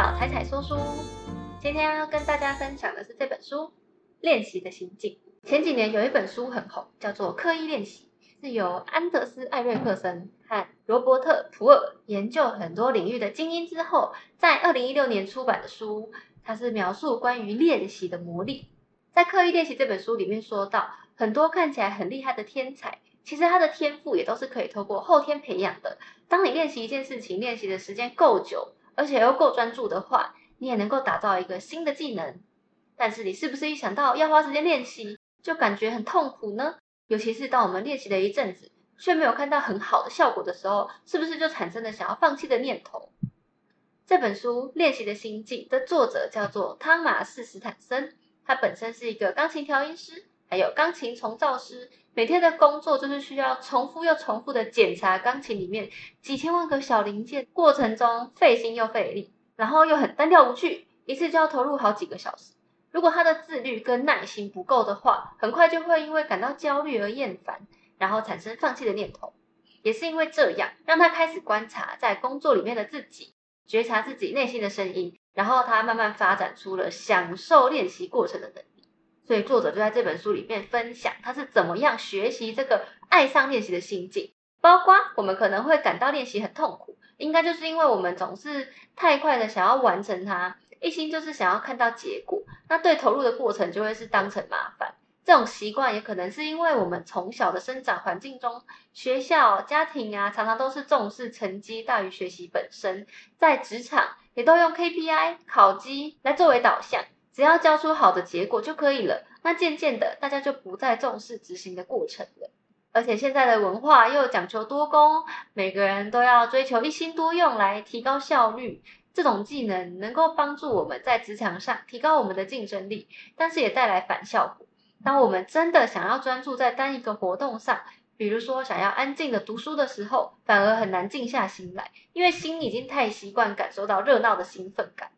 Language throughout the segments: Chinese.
到彩彩说书，今天要跟大家分享的是这本书《练习的心境》。前几年有一本书很红，叫做《刻意练习》，是由安德斯·艾瑞克森和罗伯特·普尔研究很多领域的精英之后，在二零一六年出版的书。它是描述关于练习的魔力。在《刻意练习》这本书里面说到，很多看起来很厉害的天才，其实他的天赋也都是可以透过后天培养的。当你练习一件事情，练习的时间够久。而且又够专注的话，你也能够打造一个新的技能。但是你是不是一想到要花时间练习，就感觉很痛苦呢？尤其是当我们练习了一阵子，却没有看到很好的效果的时候，是不是就产生了想要放弃的念头？这本书《练习的心境》的作者叫做汤马斯·斯坦森，他本身是一个钢琴调音师，还有钢琴重造师。每天的工作就是需要重复又重复的检查钢琴里面几千万个小零件，过程中费心又费力，然后又很单调无趣，一次就要投入好几个小时。如果他的自律跟耐心不够的话，很快就会因为感到焦虑而厌烦，然后产生放弃的念头。也是因为这样，让他开始观察在工作里面的自己，觉察自己内心的声音，然后他慢慢发展出了享受练习过程的能力。所以作者就在这本书里面分享他是怎么样学习这个爱上练习的心境，包括我们可能会感到练习很痛苦，应该就是因为我们总是太快的想要完成它，一心就是想要看到结果，那对投入的过程就会是当成麻烦。这种习惯也可能是因为我们从小的生长环境中，学校、家庭啊，常常都是重视成绩大于学习本身，在职场也都用 KPI 考绩来作为导向。只要交出好的结果就可以了。那渐渐的，大家就不再重视执行的过程了。而且现在的文化又讲求多功，每个人都要追求一心多用来提高效率。这种技能能够帮助我们在职场上提高我们的竞争力，但是也带来反效果。当我们真的想要专注在单一个活动上，比如说想要安静的读书的时候，反而很难静下心来，因为心已经太习惯感受到热闹的兴奋感。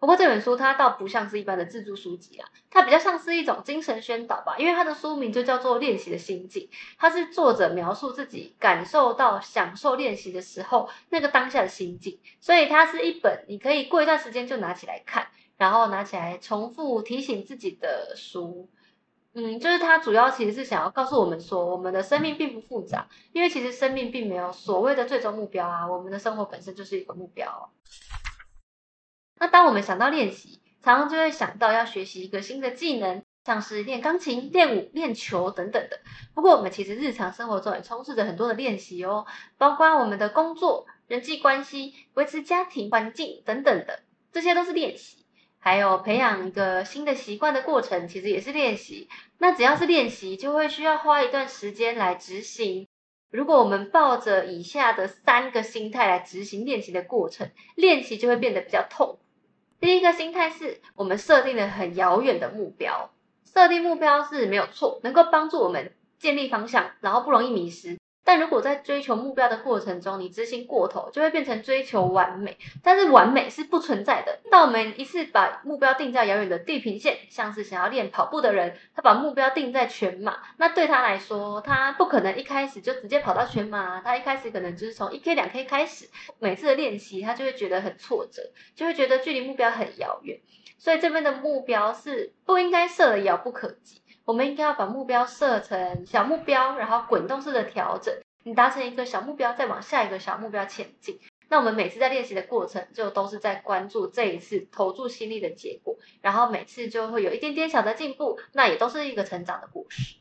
不过这本书它倒不像是一般的自助书籍啊，它比较像是一种精神宣导吧，因为它的书名就叫做《练习的心境》，它是作者描述自己感受到享受练习的时候那个当下的心境，所以它是一本你可以过一段时间就拿起来看，然后拿起来重复提醒自己的书。嗯，就是它主要其实是想要告诉我们说，我们的生命并不复杂，因为其实生命并没有所谓的最终目标啊，我们的生活本身就是一个目标。那当我们想到练习，常常就会想到要学习一个新的技能，像是练钢琴、练舞、练球等等的。不过，我们其实日常生活中也充斥着很多的练习哦，包括我们的工作、人际关系、维持家庭环境等等的，这些都是练习。还有培养一个新的习惯的过程，其实也是练习。那只要是练习，就会需要花一段时间来执行。如果我们抱着以下的三个心态来执行练习的过程，练习就会变得比较痛。第一个心态是我们设定了很遥远的目标，设定目标是没有错，能够帮助我们建立方向，然后不容易迷失。但如果在追求目标的过程中，你执行过头，就会变成追求完美。但是完美是不存在的。当我们一次把目标定在遥远的地平线，像是想要练跑步的人，他把目标定在全马，那对他来说，他不可能一开始就直接跑到全马。他一开始可能就是从一 K、两 K 开始，每次的练习他就会觉得很挫折，就会觉得距离目标很遥远。所以这边的目标是不应该设的遥不可及。我们应该要把目标设成小目标，然后滚动式的调整。你达成一个小目标，再往下一个小目标前进。那我们每次在练习的过程，就都是在关注这一次投注心力的结果，然后每次就会有一点点小的进步，那也都是一个成长的故事。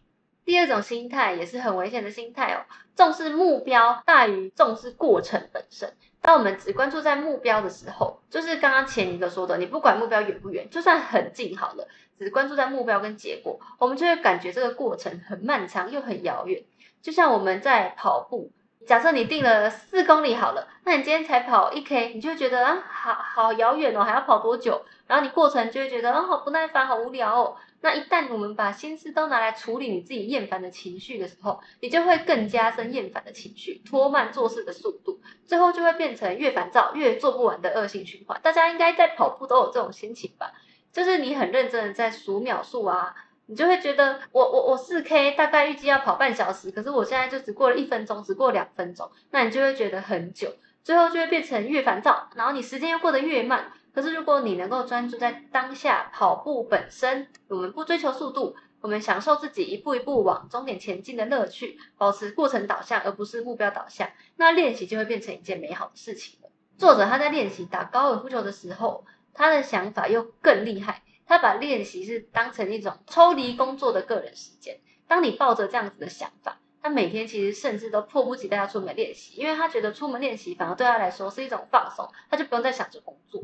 第二种心态也是很危险的心态哦，重视目标大于重视过程本身。当我们只关注在目标的时候，就是刚刚前一个说的，你不管目标远不远，就算很近好了，只关注在目标跟结果，我们就会感觉这个过程很漫长又很遥远。就像我们在跑步，假设你定了四公里好了，那你今天才跑一 K，你就会觉得啊，好好遥远哦，还要跑多久？然后你过程就会觉得啊，好不耐烦，好无聊哦。那一旦我们把心思都拿来处理你自己厌烦的情绪的时候，你就会更加深厌烦的情绪，拖慢做事的速度，最后就会变成越烦躁越做不完的恶性循环。大家应该在跑步都有这种心情吧？就是你很认真的在数秒数啊，你就会觉得我我我四 K 大概预计要跑半小时，可是我现在就只过了一分钟，只过两分钟，那你就会觉得很久，最后就会变成越烦躁，然后你时间又过得越慢。可是如果你能够专注在当下跑步本身，我们不追求速度，我们享受自己一步一步往终点前进的乐趣，保持过程导向而不是目标导向，那练习就会变成一件美好的事情了。作者他在练习打高尔夫球的时候，他的想法又更厉害，他把练习是当成一种抽离工作的个人时间。当你抱着这样子的想法，他每天其实甚至都迫不及待要出门练习，因为他觉得出门练习反而对他来说是一种放松，他就不用再想着工作。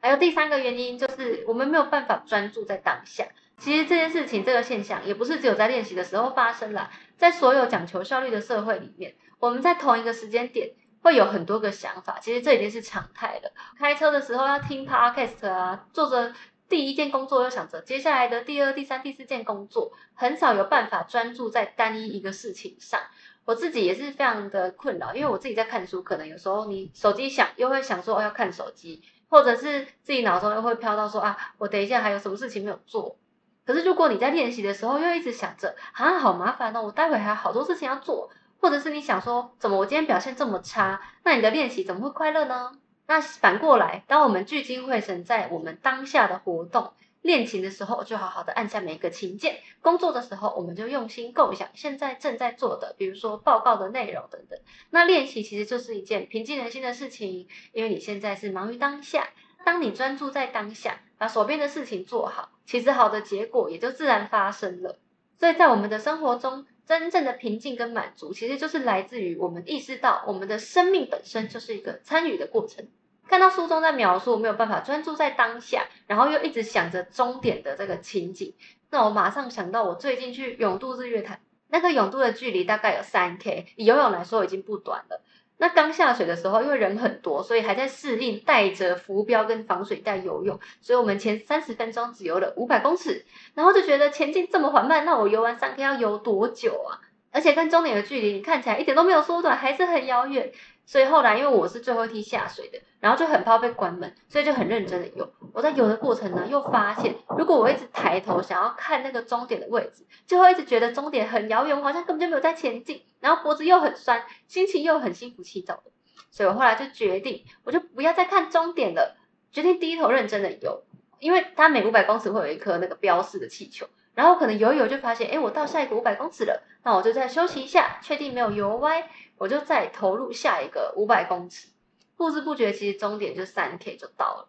还有第三个原因就是我们没有办法专注在当下。其实这件事情这个现象也不是只有在练习的时候发生啦，在所有讲求效率的社会里面，我们在同一个时间点会有很多个想法，其实这已经是常态了。开车的时候要听 podcast 啊，做着。第一件工作又想着接下来的第二、第三、第四件工作，很少有办法专注在单一一个事情上。我自己也是非常的困扰，因为我自己在看书，可能有时候你手机响，又会想说哦要看手机，或者是自己脑中又会飘到说啊我等一下还有什么事情没有做。可是如果你在练习的时候又一直想着啊好麻烦哦，我待会还有好多事情要做，或者是你想说怎么我今天表现这么差，那你的练习怎么会快乐呢？那反过来，当我们聚精会神在我们当下的活动练琴的时候，就好好的按下每一个琴键；工作的时候，我们就用心构想现在正在做的，比如说报告的内容等等。那练习其实就是一件平静人心的事情，因为你现在是忙于当下。当你专注在当下，把手边的事情做好，其实好的结果也就自然发生了。所以在我们的生活中，真正的平静跟满足，其实就是来自于我们意识到，我们的生命本身就是一个参与的过程。看到书中在描述没有办法专注在当下，然后又一直想着终点的这个情景，那我马上想到我最近去永渡日月潭，那个永渡的距离大概有三 K，以游泳来说已经不短了。那刚下水的时候，因为人很多，所以还在适应带着浮标跟防水袋游泳，所以我们前三十分钟只游了五百公尺，然后就觉得前进这么缓慢，那我游完三 K 要游多久啊？而且跟终点的距离，你看起来一点都没有缩短，还是很遥远。所以后来，因为我是最后一梯下水的，然后就很怕被关门，所以就很认真的游。我在游的过程呢，又发现，如果我一直抬头想要看那个终点的位置，就会一直觉得终点很遥远，我好像根本就没有在前进，然后脖子又很酸，心情又很心浮气躁的。所以我后来就决定，我就不要再看终点了，决定低头认真的游，因为它每五百公尺会有一颗那个标示的气球。然后可能游一游就发现，哎，我到下一个五百公尺了，那我就再休息一下，确定没有游歪，我就再投入下一个五百公尺。不知不觉，其实终点就三 K 就到了。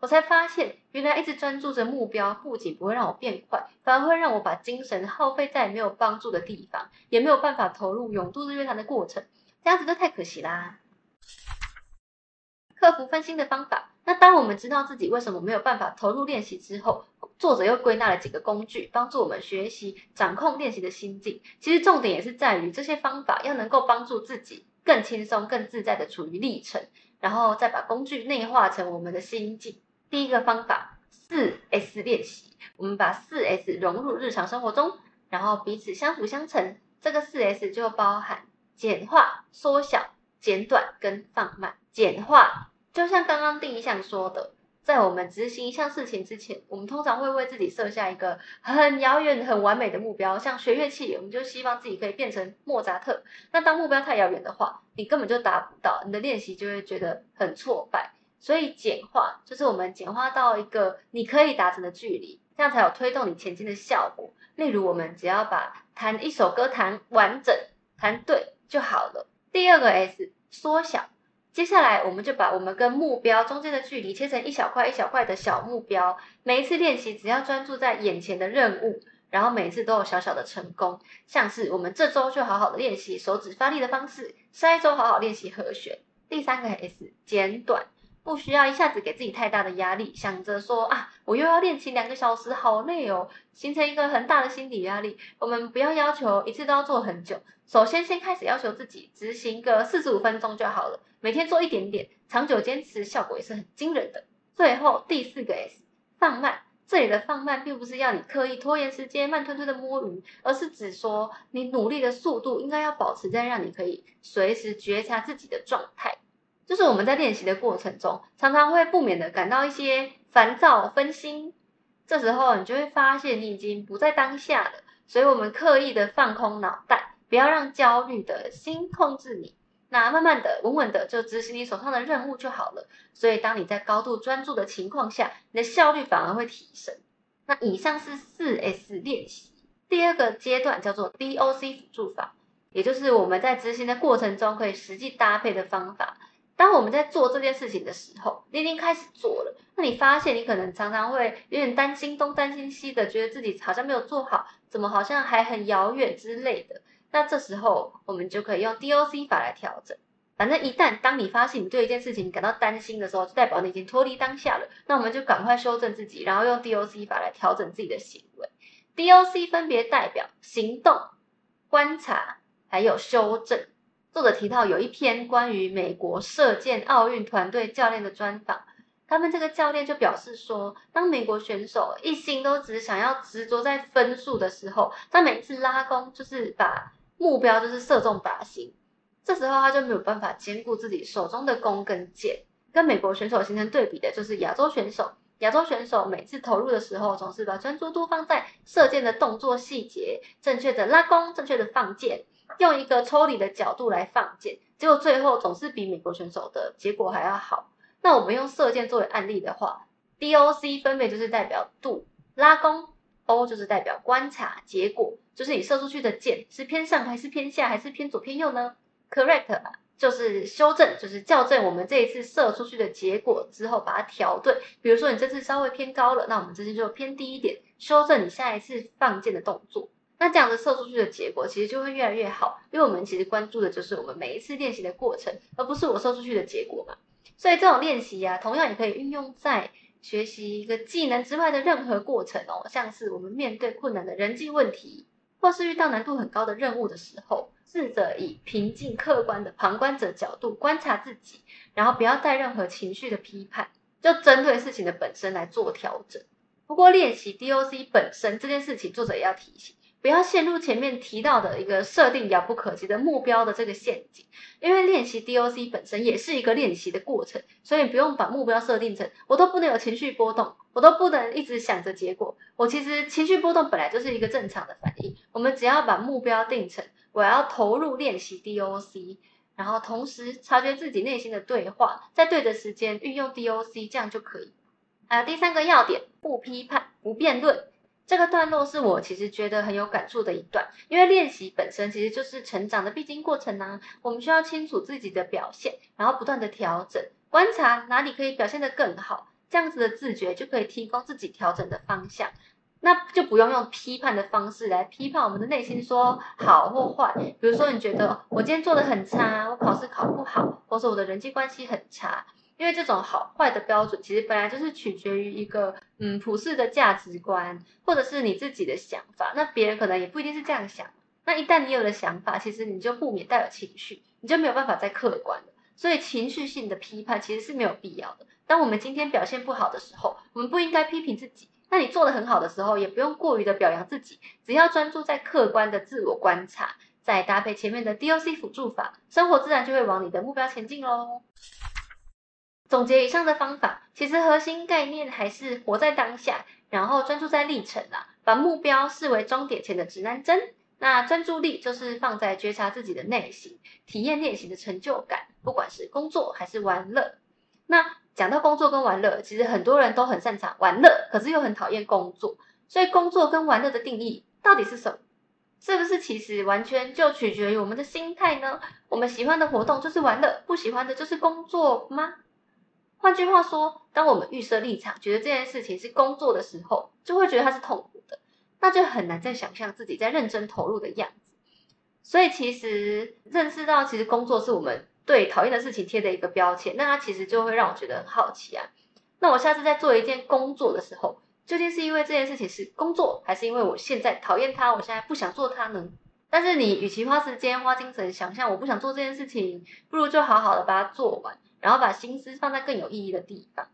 我才发现，原来一直专注着目标，不仅不会让我变快，反而会让我把精神耗费在没有帮助的地方，也没有办法投入永度日月潭的过程，这样子就太可惜啦。克服分心的方法。那当我们知道自己为什么没有办法投入练习之后，作者又归纳了几个工具，帮助我们学习掌控练习的心境。其实重点也是在于这些方法要能够帮助自己更轻松、更自在的处于历程，然后再把工具内化成我们的心境。第一个方法四 S 练习，我们把四 S 融入日常生活中，然后彼此相辅相成。这个四 S 就包含简化、缩小、简短跟放慢。简化。就像刚刚第一项说的，在我们执行一项事情之前，我们通常会为自己设下一个很遥远、很完美的目标。像学乐器，我们就希望自己可以变成莫扎特。那当目标太遥远的话，你根本就达不到，你的练习就会觉得很挫败。所以简化就是我们简化到一个你可以达成的距离，这样才有推动你前进的效果。例如，我们只要把弹一首歌弹完整、弹对就好了。第二个 S，缩小。接下来，我们就把我们跟目标中间的距离切成一小块一小块的小目标。每一次练习，只要专注在眼前的任务，然后每一次都有小小的成功。像是我们这周就好好的练习手指发力的方式，下一周好好练习和弦。第三个 S，简短。不需要一下子给自己太大的压力，想着说啊，我又要练琴两个小时，好累哦，形成一个很大的心理压力。我们不要要求一次都要做很久，首先先开始要求自己执行个四十五分钟就好了，每天做一点点，长久坚持效果也是很惊人的。最后第四个 S，放慢。这里的放慢并不是要你刻意拖延时间、慢吞吞的摸鱼，而是指说你努力的速度应该要保持在让你可以随时觉察自己的状态。就是我们在练习的过程中，常常会不免的感到一些烦躁、分心。这时候，你就会发现你已经不在当下了。所以，我们刻意的放空脑袋，不要让焦虑的心控制你。那慢慢的、稳稳的就执行你手上的任务就好了。所以，当你在高度专注的情况下，你的效率反而会提升。那以上是四 S 练习，第二个阶段叫做 DOC 辅助法，也就是我们在执行的过程中可以实际搭配的方法。当我们在做这件事情的时候，你已经开始做了，那你发现你可能常常会有点担心东担心西的，觉得自己好像没有做好，怎么好像还很遥远之类的。那这时候我们就可以用 DOC 法来调整。反正一旦当你发现你对一件事情感到担心的时候，就代表你已经脱离当下了。那我们就赶快修正自己，然后用 DOC 法来调整自己的行为。DOC 分别代表行动、观察还有修正。作者提到有一篇关于美国射箭奥运团队教练的专访，他们这个教练就表示说，当美国选手一心都只想要执着在分数的时候，他每次拉弓就是把目标就是射中靶心。这时候他就没有办法兼顾自己手中的弓跟箭，跟美国选手形成对比的就是亚洲选手。亚洲选手每次投入的时候，总是把专注度放在射箭的动作细节，正确的拉弓，正确的放箭，用一个抽离的角度来放箭，结果最后总是比美国选手的结果还要好。那我们用射箭作为案例的话，DOC 分别就是代表度拉弓，O 就是代表观察结果，就是你射出去的箭是偏上还是偏下，还是偏左偏右呢？Correct 就是修正，就是校正我们这一次射出去的结果之后，把它调对。比如说你这次稍微偏高了，那我们这次就偏低一点，修正你下一次放箭的动作。那这样子射出去的结果其实就会越来越好，因为我们其实关注的就是我们每一次练习的过程，而不是我射出去的结果嘛。所以这种练习呀，同样也可以运用在学习一个技能之外的任何过程哦，像是我们面对困难的人际问题，或是遇到难度很高的任务的时候。试着以平静、客观的旁观者角度观察自己，然后不要带任何情绪的批判，就针对事情的本身来做调整。不过，练习 DOC 本身这件事情，作者也要提醒。不要陷入前面提到的一个设定遥不可及的目标的这个陷阱，因为练习 DOC 本身也是一个练习的过程，所以不用把目标设定成我都不能有情绪波动，我都不能一直想着结果。我其实情绪波动本来就是一个正常的反应，我们只要把目标定成我要投入练习 DOC，然后同时察觉自己内心的对话，在对的时间运用 DOC，这样就可以。还有第三个要点，不批判，不辩论。这个段落是我其实觉得很有感触的一段，因为练习本身其实就是成长的必经过程呐。我们需要清楚自己的表现，然后不断的调整，观察哪里可以表现得更好，这样子的自觉就可以提供自己调整的方向。那就不用用批判的方式来批判我们的内心，说好或坏。比如说，你觉得我今天做的很差，我考试考不好，或者我的人际关系很差。因为这种好坏的标准，其实本来就是取决于一个嗯普世的价值观，或者是你自己的想法。那别人可能也不一定是这样想。那一旦你有了想法，其实你就不免带有情绪，你就没有办法再客观了。所以情绪性的批判其实是没有必要的。当我们今天表现不好的时候，我们不应该批评自己。那你做的很好的时候，也不用过于的表扬自己，只要专注在客观的自我观察，再搭配前面的 DOC 辅助法，生活自然就会往你的目标前进喽。总结以上的方法，其实核心概念还是活在当下，然后专注在历程啊，把目标视为终点前的指南针。那专注力就是放在觉察自己的内心，体验练习的成就感，不管是工作还是玩乐。那讲到工作跟玩乐，其实很多人都很擅长玩乐，可是又很讨厌工作。所以工作跟玩乐的定义到底是什么？是不是其实完全就取决于我们的心态呢？我们喜欢的活动就是玩乐，不喜欢的就是工作吗？换句话说，当我们预设立场，觉得这件事情是工作的时候，就会觉得它是痛苦的，那就很难再想象自己在认真投入的样子。所以，其实认识到，其实工作是我们对讨厌的事情贴的一个标签，那它其实就会让我觉得很好奇啊。那我下次在做一件工作的时候，究竟是因为这件事情是工作，还是因为我现在讨厌它，我现在不想做它呢？但是你与其花时间、花精神想象我不想做这件事情，不如就好好的把它做完。然后把心思放在更有意义的地方，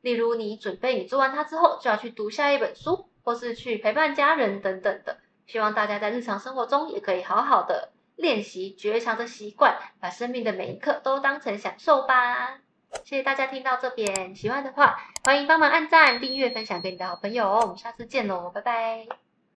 例如你准备你做完它之后就要去读下一本书，或是去陪伴家人等等的。希望大家在日常生活中也可以好好的练习觉察的习惯，把生命的每一刻都当成享受吧。谢谢大家听到这边，喜欢的话欢迎帮忙按赞、订阅、分享给你的好朋友。我们下次见喽，拜拜。